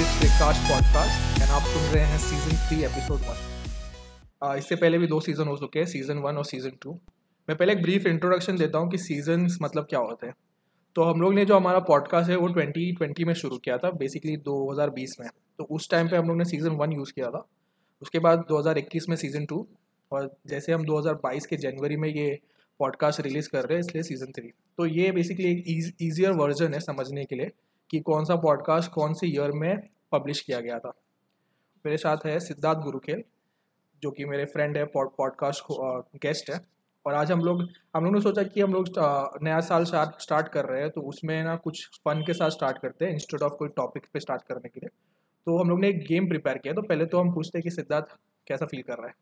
This ब्रेककास्ट podcast and आप सुन रहे हैं सीज़न थ्री एपिसोड वन इससे पहले भी दो सीज़न हो चुके हैं सीज़न वन और सीज़न टू मैं पहले एक ब्रीफ इंट्रोडक्शन देता हूँ कि सीजन्स मतलब क्या होते हैं. तो हम लोग ने जो हमारा पॉडकास्ट है, वो ट्वेंटी ट्वेंटी में शुरू किया था बेसिकली दो हज़ार बीस में. तो उस टाइम पे हम लोग ने सीज़न वन यूज़ किया था. उसके बाद दो हज़ार इक्कीस में सीज़न टू और जैसे हम दो हज़ार बाईस के जनवरी में ये पॉडकास्ट रिलीज़ कर रहे हैं, इसलिए सीज़न थ्री तो ये बेसिकली एक ईजियर वर्जन है समझने के लिए. कि कौन सा पॉडकास्ट कौन से ईयर में पब्लिश किया गया था मेरे साथ है सिद्धार्थ गुरुखेल जो कि मेरे फ्रेंड है पॉडकास्ट गेस्ट है और आज हम लोग हम लोग ने सोचा कि हम लोग नया साल स्टार्ट कर रहे हैं तो उसमें ना कुछ फन के साथ स्टार्ट करते हैं इंस्टेड ऑफ़ कोई टॉपिक पे स्टार्ट करने के लिए तो हम लोग ने एक गेम प्रिपेयर किया तो पहले तो हम पूछते हैं कि सिद्धार्थ कैसा फील कर रहा है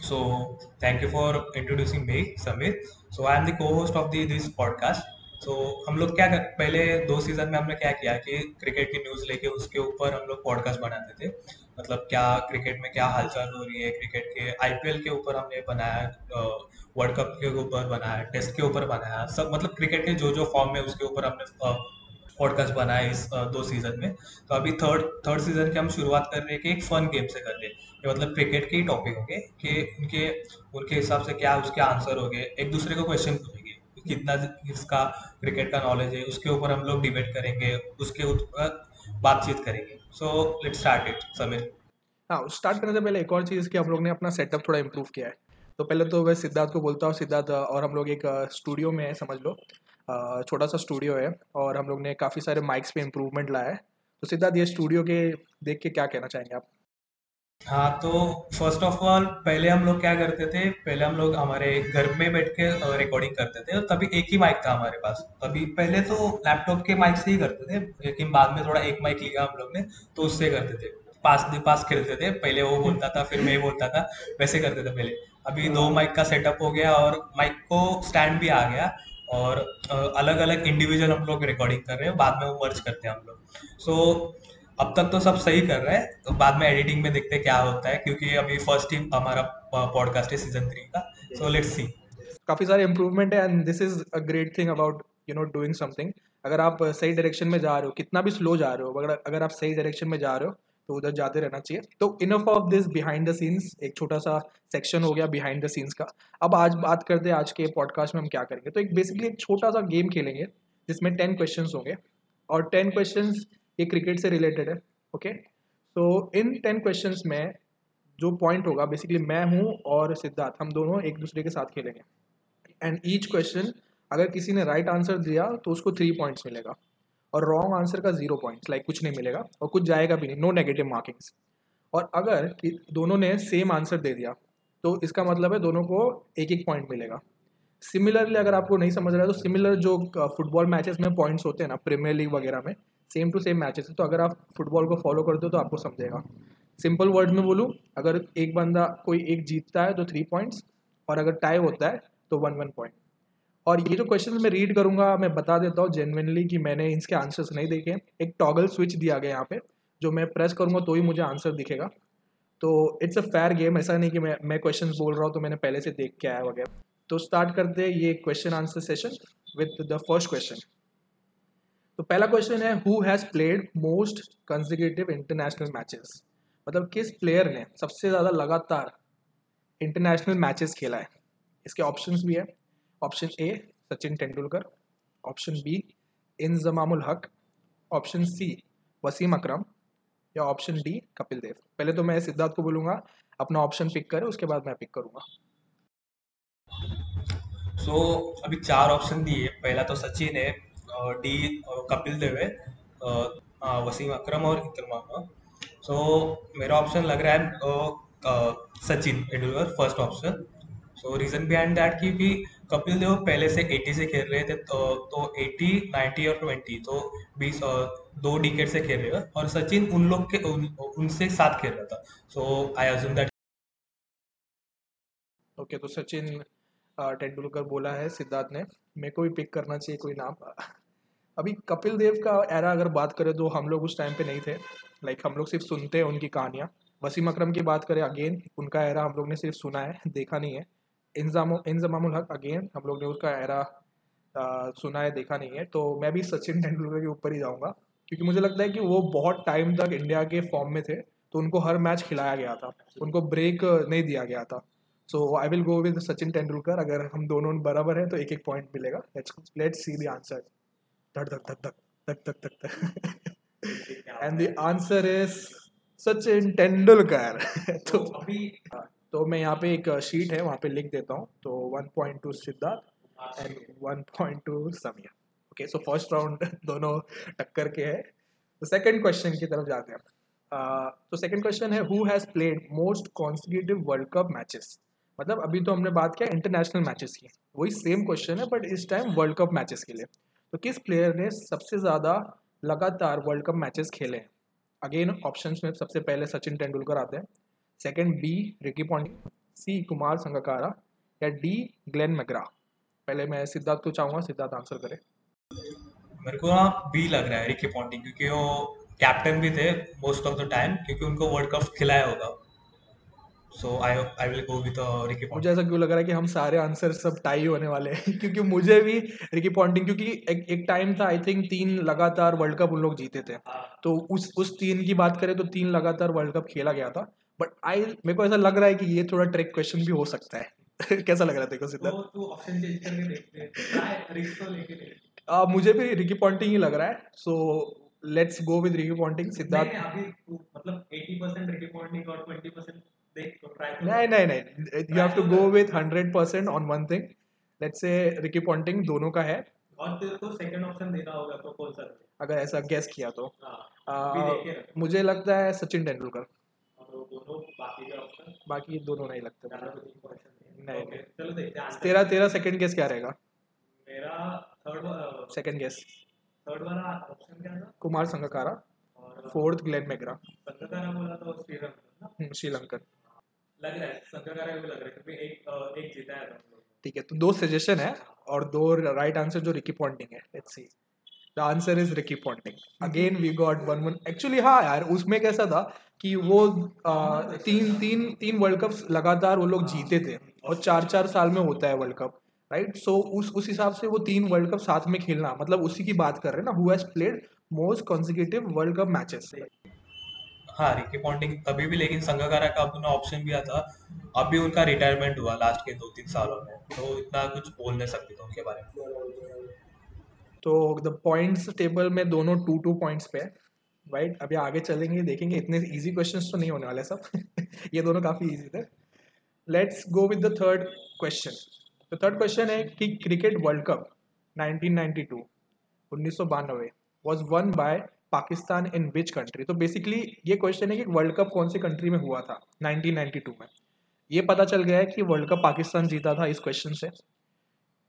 So thank you for introducing me, Samir. So I am the the this podcast. So हम लोग क्या कर, पहले दो सीज़न में हमने क्या किया कि क्रिकेट की न्यूज़ लेके उसके ऊपर हम लोग पॉडकास्ट बनाते थे। मतलब क्या क्रिकेट में क्या हालचाल हो रही है क्रिकेट के आईपीएल के ऊपर हमने बनाया वर्ल्ड कप के ऊपर बनाया टेस्ट के ऊपर बनाया, सब मतलब क्रिकेट के जो जो फॉर्म है उसके ऊपर हमने पॉडकास्ट बनाया इस दो सीज़न में। तो अभी थर्ड थर्ड सीज़न की हम शुरुआत कर रहे हैं कि एक फन गेम से कर रहे हैं मतलब क्रिकेट के ही टॉपिक होंगे, कि उनके उनके हिसाब से क्या उसके आंसर हो गए एक दूसरे को क्वेश्चन पूछेंगे। कितना इसका क्रिकेट का नॉलेज है, उसके ऊपर हम लोग डिबेट करेंगे, उसके ऊपर बातचीत करेंगे। So let start it Sameer. हाँ स्टार्ट करने से पहले एक और चीज़ कि हम लोग ने अपना सेटअप थोड़ा इम्प्रूव किया है। तो पहले तो मैं सिद्धार्थ को बोलता हूँ, सिद्धार्थ, और हम लोग एक स्टूडियो में है, समझ लो। छोटा सा स्टूडियो है, और हम लोग ने काफ़ी सारे माइक्स पे इम्प्रूवमेंट लाया है। तो सिद्धार्थ, ये स्टूडियो के देख के क्या कहना चाहेंगे आप? हाँ तो फ़र्स्ट ऑफ़ ऑल पहले हम लोग क्या करते थे? पहले हम लोग हमारे घर में बैठ के रिकॉर्डिंग करते थे और तभी एक ही माइक था हमारे पास। तभी पहले तो लैपटॉप के माइक से ही करते थे लेकिन बाद में थोड़ा एक माइक लिया हम लोग ने तो उससे करते थे। पास पास खेलते थे पहले वो बोलता था फिर मैं बोलता था वैसे करते थे पहले। अभी दो माइक का सेटअप हो गया और माइक को स्टैंड भी आ गया और अलग अलग इंडिविजुअल हम लोग रिकॉर्डिंग कर रहे हैं बाद में वो मर्ज करते हैं हम लोग। सो so, अब तक तो सब सही कर रहे हैं। तो बाद में एडिटिंग में देखते हैं क्या होता है, क्योंकि अभी फ़र्स्ट ही हमारा पॉडकास्ट है सीज़न थ्री का। सो लेट्स सी काफ़ी सारे इम्प्रूवमेंट है and this is a great thing about you know doing something अगर आप सही डायरेक्शन में जा रहे हो, कितना भी स्लो जा रहे हो, अगर अगर आप सही डायरेक्शन में जा रहे हो तो उधर जाते रहना चाहिए। तो enough of this behind the scenes एक छोटा सा सेक्शन हो गया बिहाइंड द सीन्स का। अब आज बात करते हैं, आज के पॉडकास्ट में हम क्या करेंगे। तो एक बेसिकली एक छोटा सा गेम खेलेंगे, जिसमें टेन क्वेश्चन होंगे। और टेन क्वेश्चन ये क्रिकेट से रिलेटेड है ओके तो इन टेन क्वेश्चन में जो पॉइंट होगा बेसिकली मैं हूँ और सिद्धार्थ, हम दोनों एक दूसरे के साथ खेलेंगे। एंड ईच क्वेश्चन अगर किसी ने राइट right आंसर दिया तो उसको थ्री पॉइंट्स मिलेगा। और रॉन्ग आंसर का ज़ीरो पॉइंट्स लाइक कुछ नहीं मिलेगा और कुछ जाएगा भी नहीं नो नेगेटिव मार्किंग्स और अगर दोनों ने सेम आंसर दे दिया तो इसका मतलब है दोनों को एक एक पॉइंट मिलेगा। सिमिलरली अगर आपको नहीं समझ रहा है तो सिमिलर जो फुटबॉल मैचेस में पॉइंट्स होते हैं ना प्रीमियर लीग वगैरह में सेम टू सेम मैचेस है तो अगर आप फुटबॉल को फॉलो करते हो तो आपको समझेगा। सिंपल वर्ड में बोलूँ, अगर एक बंदा कोई एक जीतता है तो थ्री पॉइंट्स और अगर टाई होता है तो वन वन पॉइंट और ये जो क्वेश्चन मैं रीड करूँगा, मैं बता देता हूँ जेनविनली कि मैंने इसके आंसर्स नहीं देखे एक टॉगल स्विच दिया गया यहाँ पे, जो मैं प्रेस करूँगा तो ही मुझे आंसर दिखेगा। तो इट्स अ फेयर गेम ऐसा नहीं कि मैं मैं क्वेश्चन बोल रहा हूँ तो मैंने पहले से देख के आया वगैरह। तो स्टार्ट करते हैं ये question answer session with the first question तो पहला क्वेश्चन है who has played most consecutive international matches मतलब किस प्लेयर ने सबसे ज़्यादा लगातार इंटरनेशनल मैचेस खेला है? इसके ऑप्शंस भी है। Option A Sachin Tendulkar. Option B Inzamamul Haq. Option C Wasim Akram. या ऑप्शन डी कपिल देव। पहले तो मैं सिद्धार्थ को बोलूँगा अपना ऑप्शन पिक करे उसके बाद मैं पिक करूँगा। सो so, अभी चार ऑप्शन दिए। पहला तो सचिन है डी कपिल देव है वसीम अकरम और इकरमा सो so, मेरा ऑप्शन लग रहा है Sachin Tendulkar first option so reason behind that कि भी कपिल देव पहले से 80 से खेल रहे थे तो तो 80 90 और 20 तो 20 दो डिकेट से खेल रहे हैं। और सचिन उन लोग के उन, उनसे साथ खेल रहा था। So I assume that okay तो सचिन तेंदुलकर बोला है सिद्धार्थ ने मेरे को भी पिक करना चाहिए कोई नाम। अभी कपिल देव का एरा अगर बात करें तो हम लोग उस टाइम पे नहीं थे। लाइक हम लोग सिर्फ़ सुनते हैं उनकी कहानियाँ। वसीम अकरम की बात करें अगेन उनका एरा हम लोग ने सिर्फ़ सुना है देखा नहीं है। इंजमामुल हक अगेन हम लोग ने उसका एरा आ, सुना है देखा नहीं है। तो मैं भी सचिन तेंदुलकर के ऊपर ही जाऊँगा क्योंकि मुझे लगता है कि वो बहुत टाइम तक इंडिया के फॉर्म में थे तो उनको हर मैच खिलाया गया था। उनको ब्रेक नहीं दिया गया था। So I will go with Sachin Tendulkar. अगर हम दोनों बराबर हैं तो एक एक पॉइंट मिलेगा। Let's let's see the answer धक धक धक धक धक धक धक duck. and the answer is Sachin Tendulkar तो, तो अभी हाँ, तो मैं यहाँ पे एक शीट है वहाँ पे लिख देता हूँ। तो 1.2 Siddharth and 1.2 Sameer okay so first round दोनों टक्कर के हैं। तो सेकंड क्वेश्चन की तरफ़ जाते हैं तो सेकंड क्वेश्चन है who has played most consecutive world cup matches मतलब अभी तो हमने बात किया इंटरनेशनल मैचेस की। वही सेम क्वेश्चन है बट इस टाइम वर्ल्ड कप मैचेस के लिए। तो किस प्लेयर ने सबसे ज़्यादा लगातार वर्ल्ड कप मैचेस खेले? हैं अगेन ऑप्शंस में सबसे पहले सचिन तेंदुलकर आते हैं। Second B Ricky Ponting C Kumar Sangakkara. या डी ग्लेन मैग्रा पहले मैं सिद्धार्थ को चाहूँगा, सिद्धार्थ आंसर करे। मेरे को ना बी लग रहा है रिकी पॉन्टिंग क्योंकि वो कैप्टन भी थे मोस्ट ऑफ़ द टाइम क्योंकि उनको वर्ल्ड कप खिलाया होगा। So I I will go with Ricky मुझे ऐसा क्यों लग रहा है कि हम सारे आंसर सब टाई होने वाले हैं? क्योंकि मुझे भी रिकी पॉन्टिंग क्योंकि एक एक टाइम था आई थिंक तीन लगातार वर्ल्ड कप उन लोग जीते थे। तो उस उस तीन की बात करें तो तीन लगातार वर्ल्ड कप खेला गया था। बट आई मेरे को ऐसा लग रहा है कि ये थोड़ा ट्रिक क्वेश्चन भी हो सकता है। कैसा लग रहा है देखो सिद्धार्थ? तू ऑप्शन चेंज करके देखते ट्राई रिस्क तो लेके देख। मुझे भी रिकी पॉन्टिंग ही लग रहा है। So let's go with Ricky Ponting Siddharth. अभी मतलब 80% रिकी पॉन्टिंग और 20% देख तो ट्राई नहीं नहीं नहीं. You have to go with hundred percent on one thing let's say Ricky Ponting दोनों का है। और तेरे को सेकंड ऑप्शन देना होगा तो कौन सा? अगर ऐसा गेस किया तो। हाँ आ। मुझे लगता है सचिन तेंदुलकर। दोनों बाकी दोनों नहीं लगते। इंफॉर्मेशन नहीं, चलो देखते तेरा तेरा सेकंड गेस क्या रहेगा? मेरा थर्ड सेकंड गेस थर्ड वाला ऑप्शन क्या था? Kumar Sangakkara fourth Glenn McGrath. Sangakkara बोला तो श्रीलंकन हम्म, श्रीलंकन। लग रहा है संगकारा भी लग रहा है क्योंकि एक एक जीता है ठीक है तो दो सजेशन है और दो राइट आंसर जो रिकी पॉन्टिंग है let's see the answer is Ricky Ponting again we got one one actually हाँ यार उसमें कैसा था कि वो आ, तीन तीन तीन वर्ल्ड कप लगातार वो लोग जीते थे और चार चार साल में होता है वर्ल्ड कप राइट सो उस उस हिसाब से वो तीन वर्ल्ड कप साथ में खेलना मतलब उसी की बात कर रहे हैं ना who has played most consecutive world cup matches हाँ रिकी पॉन्टिंग तभी भी, लेकिन संगकारा का अपना ऑप्शन भी आता। अभी उनका रिटायरमेंट हुआ लास्ट के दो तीन सालों में तो इतना कुछ बोल नहीं सकते थे उनके बारे में। तो द पॉइंट्स टेबल में दोनों टू टू पॉइंट्स पे राइट अभी आगे चलेंगे, देखेंगे। इतने इजी क्वेश्चंस तो नहीं होने वाले सब। ये दोनों काफ़ी इजी थे। Let's go with the third question तो थर्ड क्वेश्चन है कि क्रिकेट वर्ल्ड कप 1992 उन्नीस सौ बानवे was won by Pakistan in which country तो बेसिकली ये क्वेश्चन है कि वर्ल्ड कप कौन सी कंट्री में हुआ था? 1992 में। ये पता चल गया है कि वर्ल्ड कप पाकिस्तान जीता था इस क्वेश्चन से।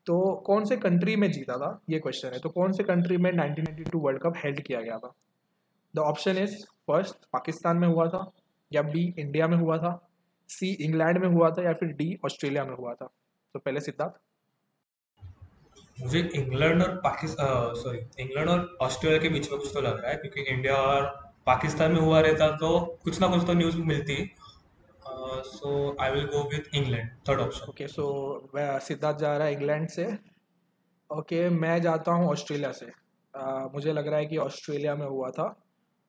तो कौन से कंट्री में जीता था? ये क्वेश्चन है। तो कौन से कंट्री में 1992 वर्ल्ड कप हेल्ड किया गया था? The option is first Pakistan में हुआ था, या बी इंडिया में हुआ था सी इंग्लैंड में हुआ था, या फिर डी ऑस्ट्रेलिया में हुआ था। तो पहले सिद्धार्थ। मुझे इंग्लैंड और पाकिस्तान सॉरी इंग्लैंड और ऑस्ट्रेलिया के बीच में कुछ तो लग रहा है क्योंकि इंडिया और पाकिस्तान में हुआ रहता तो कुछ ना कुछ तो न्यूज़ मिलती। So I will go with England third option okay so Siddharth जा रहा है इंग्लैंड से। ओके okay, मैं जाता हूँ ऑस्ट्रेलिया से। uh, मुझे लग रहा है कि ऑस्ट्रेलिया में हुआ था।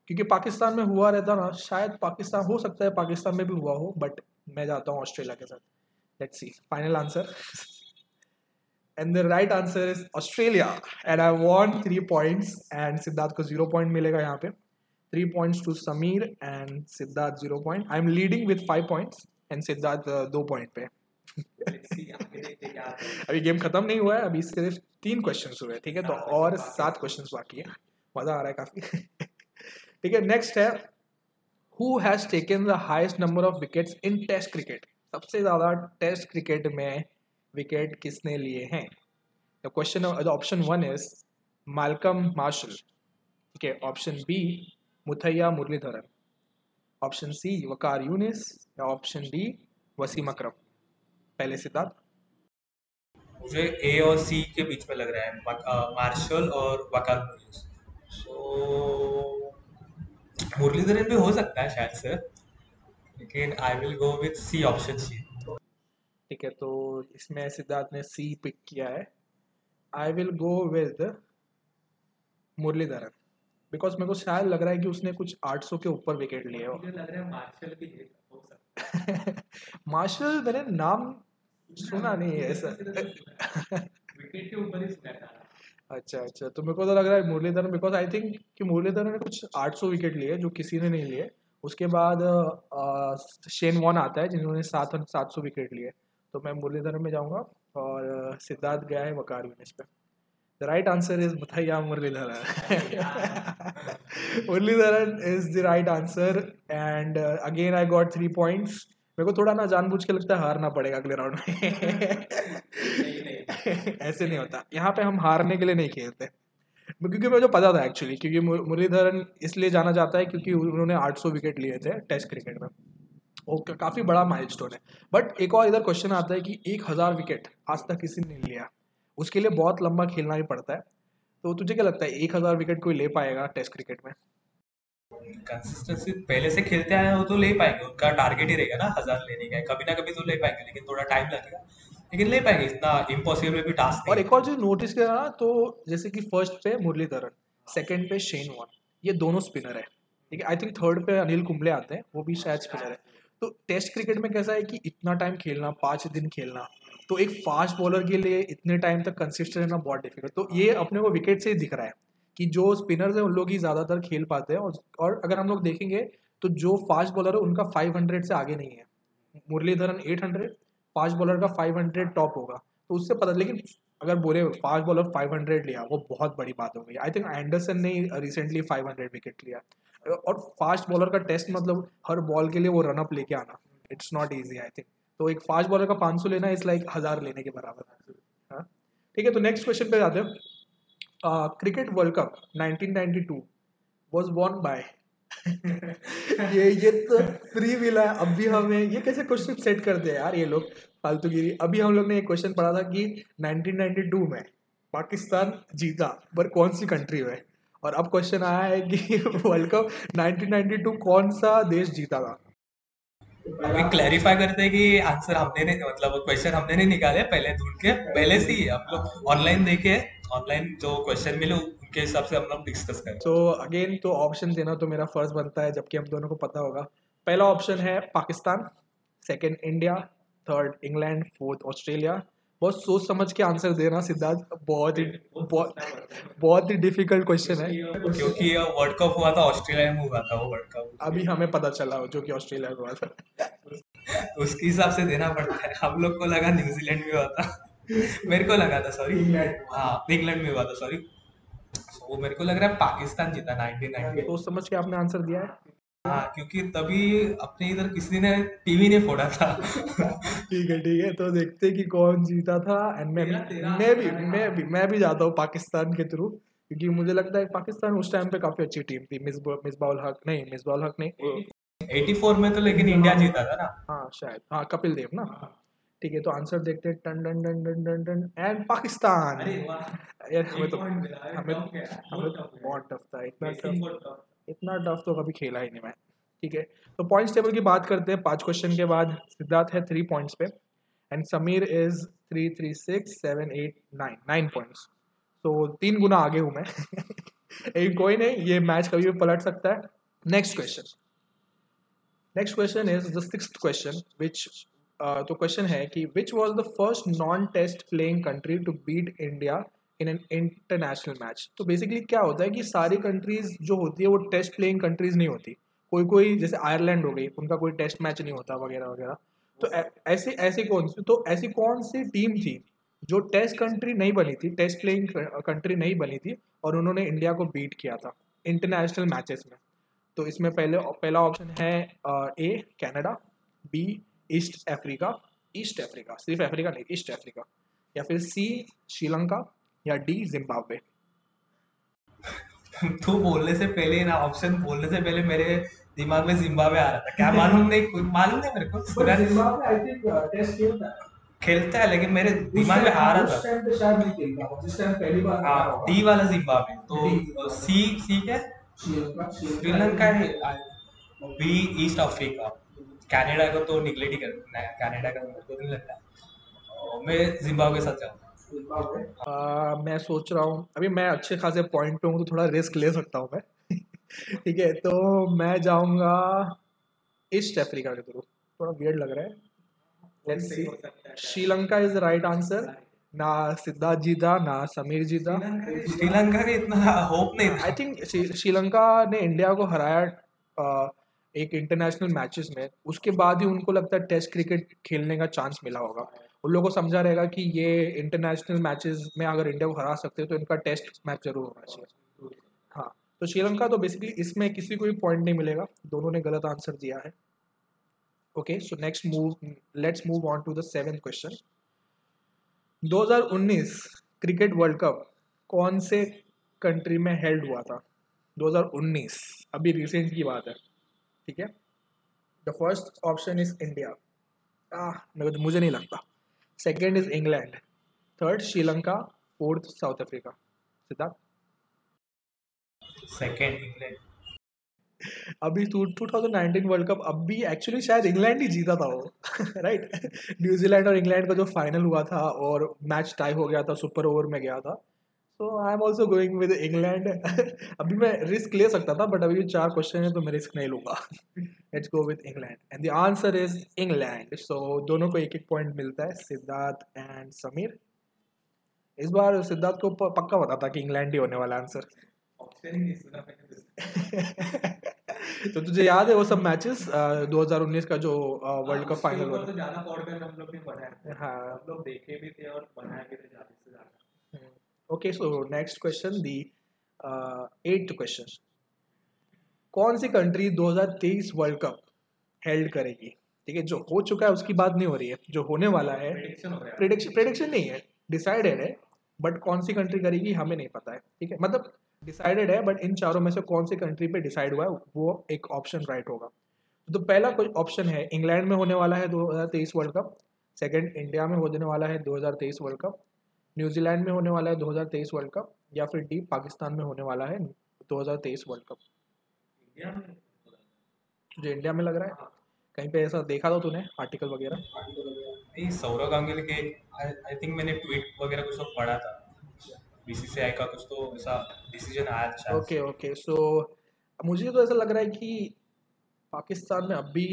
क्योंकि पाकिस्तान में हुआ रहता ना शायद पाकिस्तान हो सकता है पाकिस्तान में भी हुआ हो बट मैं जाता हूँ ऑस्ट्रेलिया के साथ। Let's see final answer and the right answer is Australia and I want three points and Siddharth को ज़ीरो पॉइंट मिलेगा यहाँ पे। Three points to Sameer and Siddharth zero point I am leading with five points and Siddharth uh, दो point पे। अभी game खत्म नहीं हुआ है अभी सिर्फ़ तीन क्वेश्चन हुए ठीक है? तो और सात क्वेश्चन बाकी है। मज़ा आ रहा है काफ़ी। ठीक है नेक्स्ट है who has taken the highest number of wickets in test cricket सबसे ज़्यादा टेस्ट क्रिकेट में विकेट किसने लिए हैं? The question option one is Malcolm Marshall ठीक है option B Muttiah Muralitharan option C Waqar Younis या ऑप्शन डी वसीम अकरम पहले सिद्धार्थ। मुझे ए और सी के बीच में लग रहा है मार्शल और वकार मुनीस सो मुरलीधरन भी हो सकता है शायद से लेकिन I will go with C option C ठीक है तो इसमें सिद्धार्थ ने सी पिक किया है। I will go with Muralitharan. Because मेरे को शायद लग रहा है कि उसने कुछ 800 के ऊपर विकेट लिए हो। लग रहा है मार्शल भी हो सकता मार्शल मैंने नाम सुना नहीं है ऐसा। विकेट के ऊपर ही सुना था अच्छा अच्छा तो मेरे को तो लग रहा है मुरलीधरन बिकॉज़ आई थिंक कि मुरलीधरन ने कुछ 800 विकेट लिए जो किसी ने नहीं लिए। उसके बाद शेन वॉन आता है जिन्होंने सात सात सौ विकेट लिए। तो मैं मुरलीधरन में जाऊँगा और सिद्धार्थ गया है वकार यूनिस पे। द राइट आंसर इज़ बताइए Muralitharan. Muralitharan is the right answer and again I got three points मेरे को थोड़ा ना जानबूझ के लगता है हारना पड़ेगा अगले राउंड में। ऐसे नहीं होता। यहाँ पे हम हारने के लिए नहीं खेलते। क्योंकि मुझे पता था एक्चुअली क्योंकि मुर- मुरलीधरन इसलिए जाना जाता है क्योंकि उन्होंने 800 विकेट लिए थे टेस्ट क्रिकेट में। वो काफ़ी बड़ा माइलस्टोन है। बट एक और इधर क्वेश्चन आता है कि एक हज़ार विकेट आज तक किसी ने लिया। उसके लिए बहुत लंबा खेलना भी पड़ता है। तो तुझे क्या लगता है एक हज़ार विकेट कोई ले पाएगा टेस्ट क्रिकेट में? कंसिस्टेंसी पहले से खेलते आए हो तो ले पाएँगे उनका टारगेट ही रहेगा ना हज़ार लेने का। कभी ना कभी तो ले पाएँगे लेकिन थोड़ा टाइम लगेगा। लेकिन ले पाएँगे इतना इम्पॉसिबल भी टास्क और एक और चीज़ नोटिस किया ना तो जैसे कि फ़र्स्ट पे मुरलीधरन सेकंड पे शेन वॉन ये दोनों स्पिनर है। ठीक है आई थिंक थर्ड पे अनिल कुंबले आते हैं वो भी शायद स्पिनर है। तो टेस्ट क्रिकेट में कैसा है कि इतना टाइम खेलना पाँच दिन खेलना तो एक फास्ट बॉलर के लिए इतने टाइम तक कंसिस्टेंट रहना बहुत डिफ़िकल्ट तो ये अपने को विकेट से ही दिख रहा है कि जो स्पिनर्स हैं उन लोग ही ज़्यादातर खेल पाते हैं और, अगर हम लोग देखेंगे तो जो फास्ट बॉलर है उनका 500 से आगे नहीं है। मुरलीधरन 800 फास्ट बॉलर का 500 टॉप होगा। तो उससे पता लेकिन अगर बोले फास्ट बॉलर 500 लिया वो बहुत बड़ी बात हो गई। आई थिंक एंडरसन ने रिसेंटली 500 विकेट लिया। और फास्ट बॉलर का टेस्ट मतलब हर बॉल के लिए वो रनअप लेके आना। It's not easy I think तो एक फास्ट बॉलर का 500 लेना इज़ लाइक हज़ार लेने के बराबर। हाँ? ठीक है तो नेक्स्ट क्वेश्चन पे जाते हैं। Cricket world cup 1992 was won by ये ये तो फ्री मिला है। अब भी हमें ये कैसे क्वेश्चन सेट करते हैं यार ये लोग? फालतूगिरी। अभी हम लोग ने एक क्वेश्चन पढ़ा था कि 1992 में पाकिस्तान जीता, पर कौन सी कंट्री में? और अब क्वेश्चन आया है कि वर्ल्ड कप 1992 कौन सा देश जीता था? अभी क्लैरिफाई करते हैं कि आंसर हमने नहीं मतलब क्वेश्चन हमने नहीं निकाले पहले ढूंढ के पहले से ही हम लोग ऑनलाइन देखे ऑनलाइन जो क्वेश्चन मिले उनके हिसाब से हम लोग डिस्कस करें। तो अगेन तो ऑप्शन देना तो मेरा फ़र्ज़ बनता है जबकि हम दोनों को पता होगा। पहला ऑप्शन है Pakistan second India third England fourth Australia बहुत सोच समझ के आंसर देना सिद्धार्थ बहुत ही बहुत बहुत ही। डिफ़िकल्ट क्वेश्चन है। क्योंकि वर्ल्ड कप हुआ था ऑस्ट्रेलिया में हुआ था वो वर्ल्ड कप अभी हमें पता चला हो जो कि ऑस्ट्रेलिया में हुआ था। उसके हिसाब से देना पड़ता है। हम लोग को लगा न्यूजीलैंड में हुआ था। मेरे को लगा था सॉरी हाँ इंग्लैंड में हुआ था सॉरी वो मेरे को लग रहा है पाकिस्तान जीता 1990 सोच समझ के आपने आंसर दिया है। हाँ क्योंकि तभी अपने इधर किसी ने टीवी नहीं फोड़ा था। ठीक है ठीक है तो देखते हैं कि कौन जीता था। एंड मैं मैं भी मैं भी मैं भी जाता हूँ पाकिस्तान के थ्रू क्योंकि मुझे लगता है पाकिस्तान उस टाइम पे काफ़ी अच्छी टीम थी। मिसबा मिसबाउल हक नहीं मिसबाउल हक नहीं। 84 में तो लेकिन इंडिया जीता था ना। हाँ शायद। हाँ कपिल देव ना। ठीक है तो आंसर देखते हैं। टन टन टन टन टन टन। एंड पाकिस्तान। यार हमें तो हमें हमें तो बहुत टफ था इतना टफ इतना टफ तो कभी खेला ही नहीं मैं, ठीक है? तो पॉइंट्स टेबल की बात करते हैं, पाँच क्वेश्चन के बाद सिद्धार्थ है थ्री पॉइंट्स पे and Sameer is three three six seven eight nine nine points तो तीन गुना आगे हूँ मैं। लेकिन कोई नहीं, ये मैच कभी भी पलट सकता है। Next question next question is the six question which तो क्वेश्चन है कि which was the first non test playing country to beat India in an international match तो बेसिकली क्या होता है कि सारी कंट्रीज़ जो होती है वो टेस्ट प्लेइंग कंट्रीज़ नहीं होती। कोई कोई, जैसे आयरलैंड हो गई, उनका कोई टेस्ट मैच नहीं होता वगैरह वगैरह। तो ऐसे, ऐसी कौन सी तो ऐसी कौन सी टीम थी जो टेस्ट कंट्री नहीं बनी थी टेस्ट प्लेइंग कंट्री नहीं बनी थी और उन्होंने इंडिया को बीट किया था इंटरनेशनल मैचेस में। तो इसमें पहले, पहला ऑप्शन है A Canada B East Africa East Africa सिर्फ़ अफ्रीका नहीं ईस्ट अफ्रीका या फिर सी श्रीलंका या डी जिम्बाब्वे? तू बोलने से पहले ना ऑप्शन बोलने से पहले मेरे दिमाग में जिम्बाब्वे आ रहा था। क्या मालूम नहीं कुछ मालूम नहीं मेरे को। सुना नहीं। खेलता है। लेकिन मेरे दिमाग में आ रहा था। हाँ डी वाला जिम्बाब्वे। तो सी सी क्या? श्रीलंका है बी ईस्ट अफ्रीका। कनाडा को तो निगलेक्ट ही कर कनाडा का मेरे को नहीं लगता। मैं जिम्बाब्वे के साथ जाऊँगा। आ, मैं सोच रहा हूँ अभी मैं अच्छे खासे पॉइंट पे हूँ तो थोड़ा रिस्क ले सकता हूँ मैं। ठीक है तो मैं जाऊँगा ईस्ट अफ्रीका के थ्रू थोड़ा वियर्ड लग रहा है। Let's see Sri Lanka is the right answer ना सिद्धार्थ जी था ना समीर जीता श्रीलंका का इतना होप नहीं आई थिंक श्रीलंका ने इंडिया को हराया एक इंटरनेशनल मैचेस में। उसके बाद ही उनको लगता है टेस्ट क्रिकेट खेलने का चांस मिला होगा। उन लोगों को समझा रहेगा कि ये इंटरनेशनल मैचेस में अगर इंडिया को हरा सकते हैं तो इनका टेस्ट मैच ज़रूर होना चाहिए। हाँ तो श्रीलंका तो बेसिकली इसमें किसी को भी पॉइंट नहीं मिलेगा। दोनों ने गलत आंसर दिया है। Okay so next move let's move on to the seventh question 2019 cricket world cup कौन से कंट्री में हेल्ड हुआ था? 2019 अभी रिसेंट की बात है। ठीक है? The first option is India ah मुझे नहीं लगता। Second is England third Sri Lanka fourth South Africa Siddharth second England अभी two two thousand nineteen world cup अब भी एक्चुअली शायद इंग्लैंड ही जीता था वो राइट न्यूजीलैंड और इंग्लैंड का जो फाइनल हुआ था और मैच टाई हो गया था सुपर ओवर में गया था so I am also going with England अभी मैं रिस्क ले सकता था बट अभी चार क्वेश्चन है तो मैं रिस्क नहीं लूँगा। Let's go with England and the answer is England so दोनों को एक एक पॉइंट मिलता है सिद्धार्थ एंड समीर। इस बार सिद्धार्थ को पक्का पता था कि इंग्लैंड ही होने वाला आंसर तो तुझे याद है वो सब मैचेस 2019 का जो वर्ल्ड कप फाइनल हुआ तो ज़्यादा पॉडकास्ट हम लोग ने बनाया हाँ। हम लोग देखे भी थे और बनाए भी थे ज़्यादा से ज़्यादा okay so next question the eighth question कौन सी कंट्री 2023 वर्ल्ड कप हेल्ड करेगी? ठीक है जो हो चुका है उसकी बात नहीं हो रही है। जो होने वाला प्रेडिक्शन है प्रिडिक्शन प्रिडिक्शन नहीं है। डिसाइडेड है बट कौन सी कंट्री करेगी हमें नहीं पता है। ठीक है मतलब डिसाइडेड है बट इन चारों में से कौन सी कंट्री पे डिसाइड हुआ है वो एक ऑप्शन राइट होगा। तो पहला कोई ऑप्शन है इंग्लैंड में होने वाला है 2023 वर्ल्ड कप सेकंड इंडिया में होने वाला है 2023 वर्ल्ड कप न्यूजीलैंड में होने वाला है 2023 वर्ल्ड कप या फिर डी पाकिस्तान में होने वाला है 2023 वर्ल्ड कप। इंडिया में? तुझे इंडिया में लग रहा है। कहीं पे ऐसा देखा था तूने आर्टिकल वगैरह? नहीं सौरव गांगुली के आई थिंक मैंने ट्वीट वगैरह कुछ तो पढ़ा था। बीसीसीआई का कुछ तो ऐसा डिसीज़न आया था ओके ओके सो मुझे तो ऐसा लग रहा है कि पाकिस्तान में अभी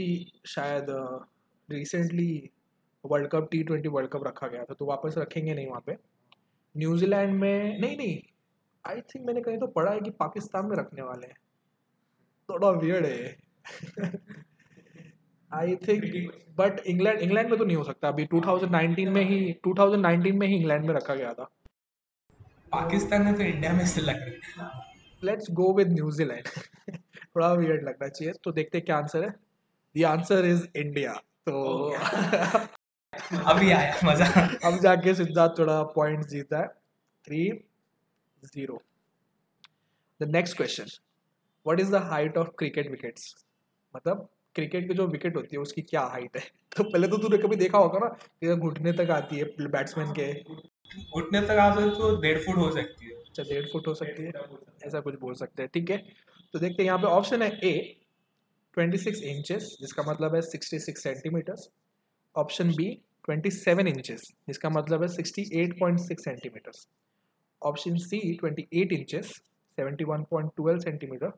शायद recently world cup T twenty world cup रखा गया था तो वापस रखेंगे नहीं वहाँ पे? न्यूजीलैंड में नहीं नहीं आई थिंक मैंने कहीं तो पढ़ा है कि पाकिस्तान में रखने वाले हैं। थोड़ा वियर्ड है I think but England England में तो नहीं हो सकता। अभी 2019 में ही 2019 में ही इंग्लैंड में रखा गया था। पाकिस्तान में तो इंडिया में से लग है let's go with New Zealand. थोड़ा वियर्ड लगना चाहिए तो देखते क्या आंसर है। द आंसर इज़ इंडिया तो अभी आया मज़ा अब जाके सिद्धार्थ थोड़ा पॉइंट जीता है। Three zero the next question what is the height of cricket wickets मतलब क्रिकेट की जो विकेट होती है उसकी क्या हाइट है? तो पहले तो तूने कभी देखा होगा ना कि घुटने तक आती है बैट्समैन के। घुटने तक आ सकते तो डेढ़ फुट हो सकती है। अच्छा डेढ़ फुट हो सकती है। ऐसा कुछ बोल सकते हैं ठीक है? तो देखते हैं यहाँ पे ऑप्शन है ए 26 इंचेस जिसका मतलब है 66 सेंटीमीटर्स ऑप्शन बी 27 इंचेस जिसका मतलब है 68.6 centimetres option C 28 inches 71.12 centimetre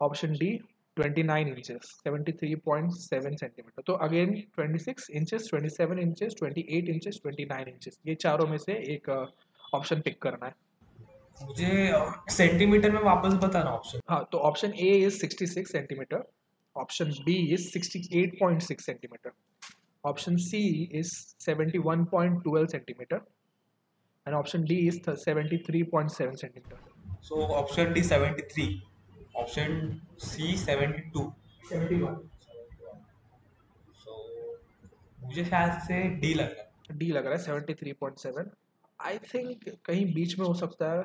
option D 29 inches 73.7 centimetre तो again 26 inches 27 inches 28 inches 29 inches ये चारों में से एक ऑप्शन पिक करना है. मुझे सेंटीमीटर में वापस बताना ऑप्शन हाँ तो option A is 66 centimetre option B is 68.6 centimetre option C is 71.12 centimetre and option D is 73.7 centimetre so option D 73 option C 72 so मुझे शायद से डी लग रहा है। डी लग रहा है 73.7 आई थिंक कहीं बीच में हो सकता है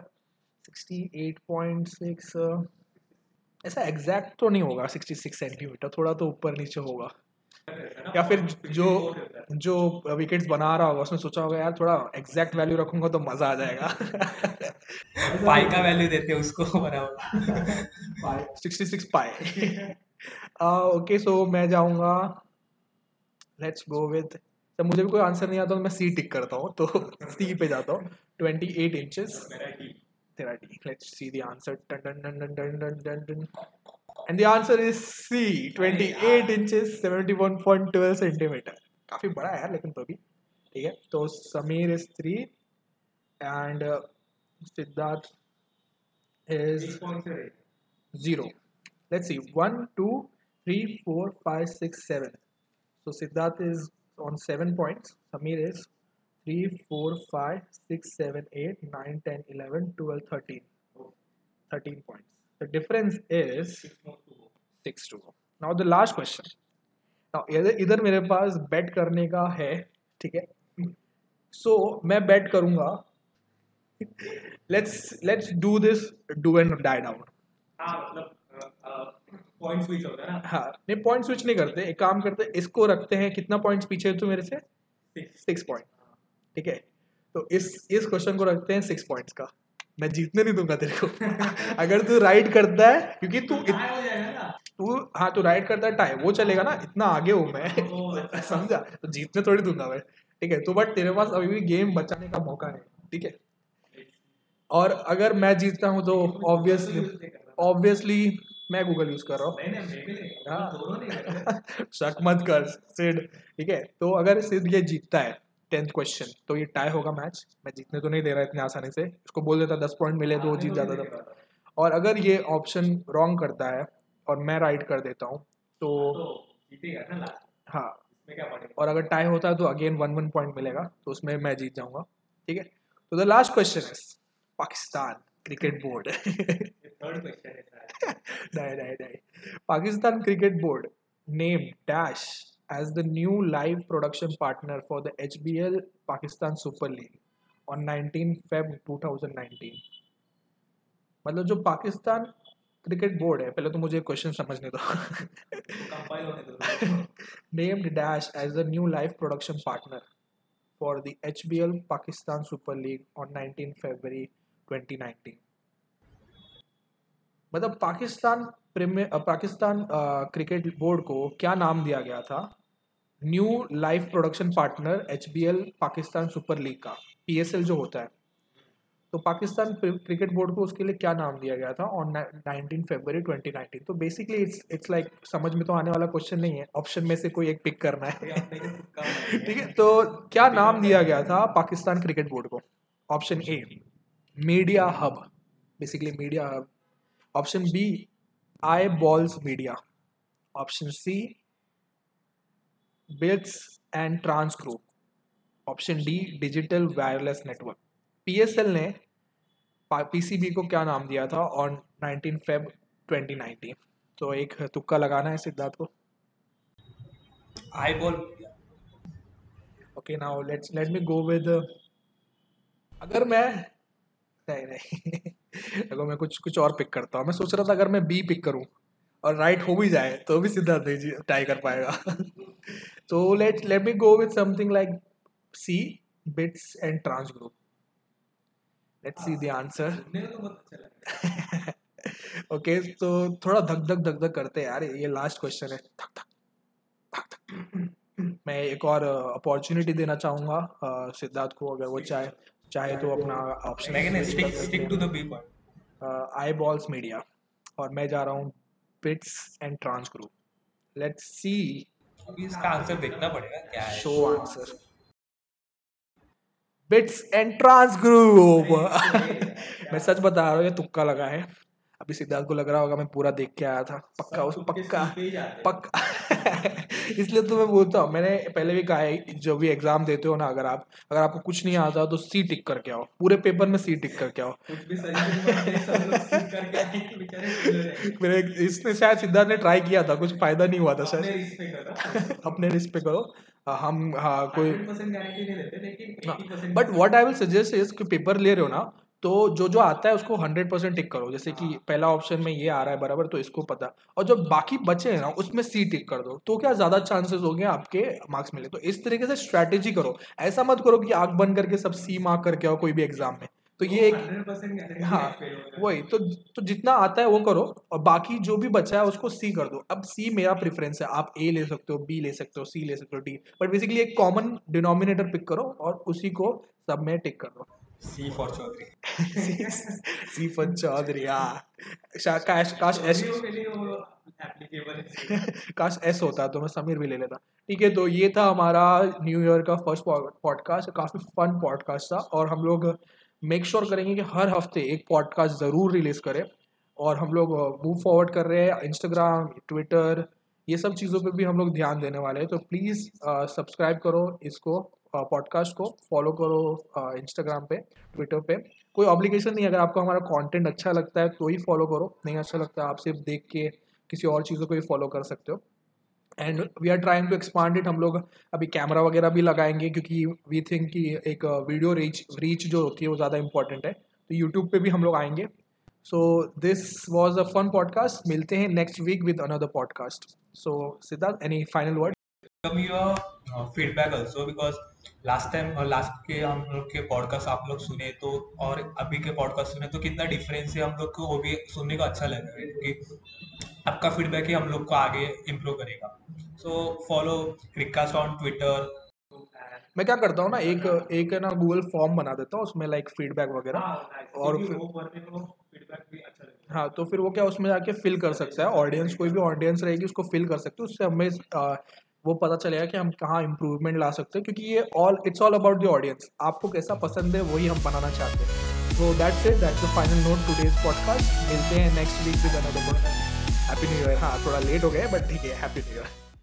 68.6 अ, ऐसा एग्जैक्ट तो नहीं होगा 66 सेंटीमीटर थोड़ा तो ऊपर नीचे होगा। या फिर जो जो विकेट्स बना रहा होगा उसने सोचा होगा यार थोड़ा एग्जैक्ट वैल्यू रखूँगा तो मज़ा आ जाएगा. पाई का वैल्यू देते हैं उसको बराबर। 66 पाई ओके सो मैं जाऊँगा। लेट्स गो विद जब मुझे भी कोई आंसर नहीं आता तो मैं सी टिक करता हूँ तो सी पे जाता हूँ। 28 इंचेस तेरा D let's see the answer and the answer is C 28 inches 71.12 centimetre काफ़ी बड़ा है लेकिन तो भी ठीक है तो Sameer is three and Siddharth is zero. Let's see. One, two, three, four, five, six, seven. So Siddharth is on seven points. Samir is three, four, five, six, seven, eight, nine, ten, eleven, twelve, thirteen. Thirteen points. The difference is six to go. Now the last question. Now इधर इधर मेरे पास bet करने का है ठीक है? सो मैं bet करूँगा। Let's let's do this do and die down. हाँ मतलब पॉइंट स्विच होता है ना? हाँ नहीं पॉइंट स्विच नहीं करते। एक काम करते इसको रखते हैं। कितना पॉइंट्स पीछे है तू मेरे से? सिक्स पॉइंट ठीक है? तो इस इस क्वेश्चन को रखते हैं सिक्स पॉइंट्स का। मैं जीतने नहीं दूँगा तेरे को। अगर तू राइड करता है क्योंकि तू इत, हो जाएगा ना। तू हाँ तू राइट करता है टाई वो चलेगा ना इतना आगे हूँ मैं। समझा? तो जीतने थोड़ी दूँगा मैं। ठीक है तो बट तेरे पास अभी भी गेम बचाने का मौका है। ठीक है? और अगर मैं जीतता हूँ तो ऑब्वियसली ऑब्वियसली मैं गूगल यूज़ कर रहा हूँ। हाँ। शक मत कर सिड। ठीक है? तो अगर सिड ये जीतता है टेंथ क्वेश्चन तो ये टाई होगा मैच। मैं जीतने तो नहीं दे रहा इतने आसानी से। इसको बोल देता दस पॉइंट मिले तो वो जीत जाता था। और अगर ये ऑप्शन रॉन्ग करता है और मैं राइट कर देता हूँ तो तो हाँ। और अगर टाई होता है तो अगेन वन वन पॉइंट मिलेगा तो उसमें मैं जीत जाऊँगा। ठीक है? तो the last question is Pakistan cricket board. Pakistan cricket board name Dash as the new live production partner for the HBL Pakistan Super League on 19 Feb 2019 मतलब जो पाकिस्तान क्रिकेट बोर्ड है पहले तो मुझे क्वेश्चन समझने दो कंपाइल होने दो named Dash as the new live production partner for the HBL Pakistan Super League on 19 February 2019 मतलब Pakistan premier Pakistan cricket board को क्या नाम दिया गया था new live production partner HBL Pakistan super league का पीएसएल जो होता है। तो पाकिस्तान क्रिकेट बोर्ड को उसके लिए क्या नाम दिया गया था ऑन 19 ट्वेंटी 2019 तो बेसिकली इट्स इट्स लाइक समझ में तो आने वाला क्वेश्चन नहीं है ऑप्शन में से कोई एक पिक करना है। है। ठीक है तो क्या नाम दिया गया था पाकिस्तान क्रिकेट बोर्ड को? Option A media hub basically media hub option B I balls media option C bits and trans group option D digital wireless network PSL ने पीसीबी को क्या नाम दिया था ऑन 19 फेब 2019 तो एक तुक्का लगाना है सिद्धार्थ को। I ball. Okay now let's let me go with अगर मैं नहीं नहीं। अगर मैं कुछ कुछ और पिक करता हूँ। मैं सोच रहा था अगर मैं बी पिक करूँ और राइट हो भी जाए तो भी सिद्धार्थ नहीं जी ट्राई कर पाएगा। So let, let me go with something like C, bits and trans group. Let's see the answer. Okay तो थोड़ा धक धक धक धक करते हैं यार ये लास्ट क्वेश्चन है। धक धक धक धक। मैं एक और uh, अपॉर्चुनिटी देना चाहूँगा uh, सिद्धार्थ को अगर वो चाहे चाहे तो अपना ऑप्शन आई बॉल्स मीडिया और मैं जा रहा हूँ bits and trans group let's see इसका आंसर देखना पड़ेगा क्या है show answer bits and trans group मैं सच बता रहा हूँ ये तुक्का लगा है। अभी सिद्धार्थ को लग रहा होगा मैं पूरा देख के आया था। पक्का उस पक्का पक्का। इसलिए तो मैं बोलता हूँ मैंने पहले भी कहा है जो भी एग्ज़ाम देते हो ना अगर आप अगर आपको कुछ नहीं आता तो सी टिक करके आओ। पूरे पेपर में सी टिक करके आओ। मेरे इसने शायद सिद्धार्थ ने ट्राई किया था कुछ फ़ायदा नहीं हुआ था शायद। अपने रिस्क पे करो। हाँ, हम हाँ कोई 100% गारंटी नहीं देते लेकिन 80% but what I will suggest is कि पेपर ले रहे हो ना तो जो जो आता है उसको हंड्रेड परसेंट टिक करो। जैसे कि पहला ऑप्शन में ये आ रहा है बराबर तो इसको पता। और जो बाकी बचे हैं ना उसमें सी टिक कर दो। तो क्या ज़्यादा चांसेस हो गए आपके मार्क्स मिले तो इस तरीके से स्ट्रैटेजी करो। ऐसा मत करो कि आग बंद करके सब सी मार्क करके आओ कोई भी एग्ज़ाम में। तो ये एक हाँ, है वही तो तो जितना आता है वो करो और बाकी जो भी बचा है उसको सी कर दो। अब सी मेरा प्रेफरेंस है। आप ए ले सकते हो बी ले सकते हो सी ले सकते हो डी बट बेसिकली एक कॉमन डिनोमिनेटर पिक करो और उसी को सब में टिक कर दो। C for Chaudhary. C Chaudhary हाँ। काश काश एस काश एस होता तो मैं समीर भी ले लेता। ठीक है तो ये था हमारा न्यू ईयर का फ़र्स्ट पॉडकास्ट काफ़ी फन पॉडकास्ट था और हम लोग मेक श्योर करेंगे कि हर हफ़्ते एक पॉडकास्ट ज़रूर रिलीज़ करें और हम लोग मूव फॉरवर्ड कर रहे हैं इंस्टाग्राम ट्विटर ये सब चीज़ों पे भी हम लोग ध्यान देने वाले हैं। तो प्लीज़ सब्सक्राइब करो इसको पॉडकास्ट को फॉलो करो इंस्टाग्राम पे ट्विटर पे। कोई ऑब्लिगेशन नहीं अगर आपको हमारा कंटेंट अच्छा लगता है तो ही फॉलो करो। नहीं अच्छा लगता आप सिर्फ़ देख के किसी और चीज़ों को भी फॉलो कर सकते हो। And we are trying to expand it हम लोग अभी कैमरा वगैरह भी लगाएँगे, क्योंकि वी थिंक कि एक वीडियो रीच रीच जो होती है, वो ज़्यादा इंपॉर्टेंट है। तो यूट्यूब पे भी हम लोग आएँगे। So this was a fun podcast मिलते हैं next week with another podcast so Siddharth any final word your uh, feedback also because last time last के हम लोग के पॉडकास्ट आप लोग सुने तो और अभी के पॉडकास्ट सुने तो कितना डिफरेंस है हम लोग को वो भी सुनने को अच्छा लग रहा है क्योंकि आपका फीडबैक ही हम लोग को आगे इम्प्रूव करेगा। So follow Cricast on Twitter मैं क्या करता हूँ ना एक एक है ना गूगल फॉर्म बना देता हूँ उसमें लाइक फीडबैक वगैरह और और फिर- फीडबैक भी अच्छा हाँ। तो फिर वो क्या उसमें जाके फिल कर सकता है। ऑडियंस कोई भी ऑडियंस रहेगी उसको फिल कर सकते हो उससे हमें वो पता चलेगा कि हम कहाँ इम्प्रूवमेंट ला सकते हैं, क्योंकि ये all it's all about the audience आपको कैसा पसंद है, वही हम बनाना चाहते हैं. So that's it that's the final note today's podcast मिलते हैं next week with another podcast happy new year हाँ थोड़ा लेट हो गया बट ठीक है हैप्पी न्यू ईयर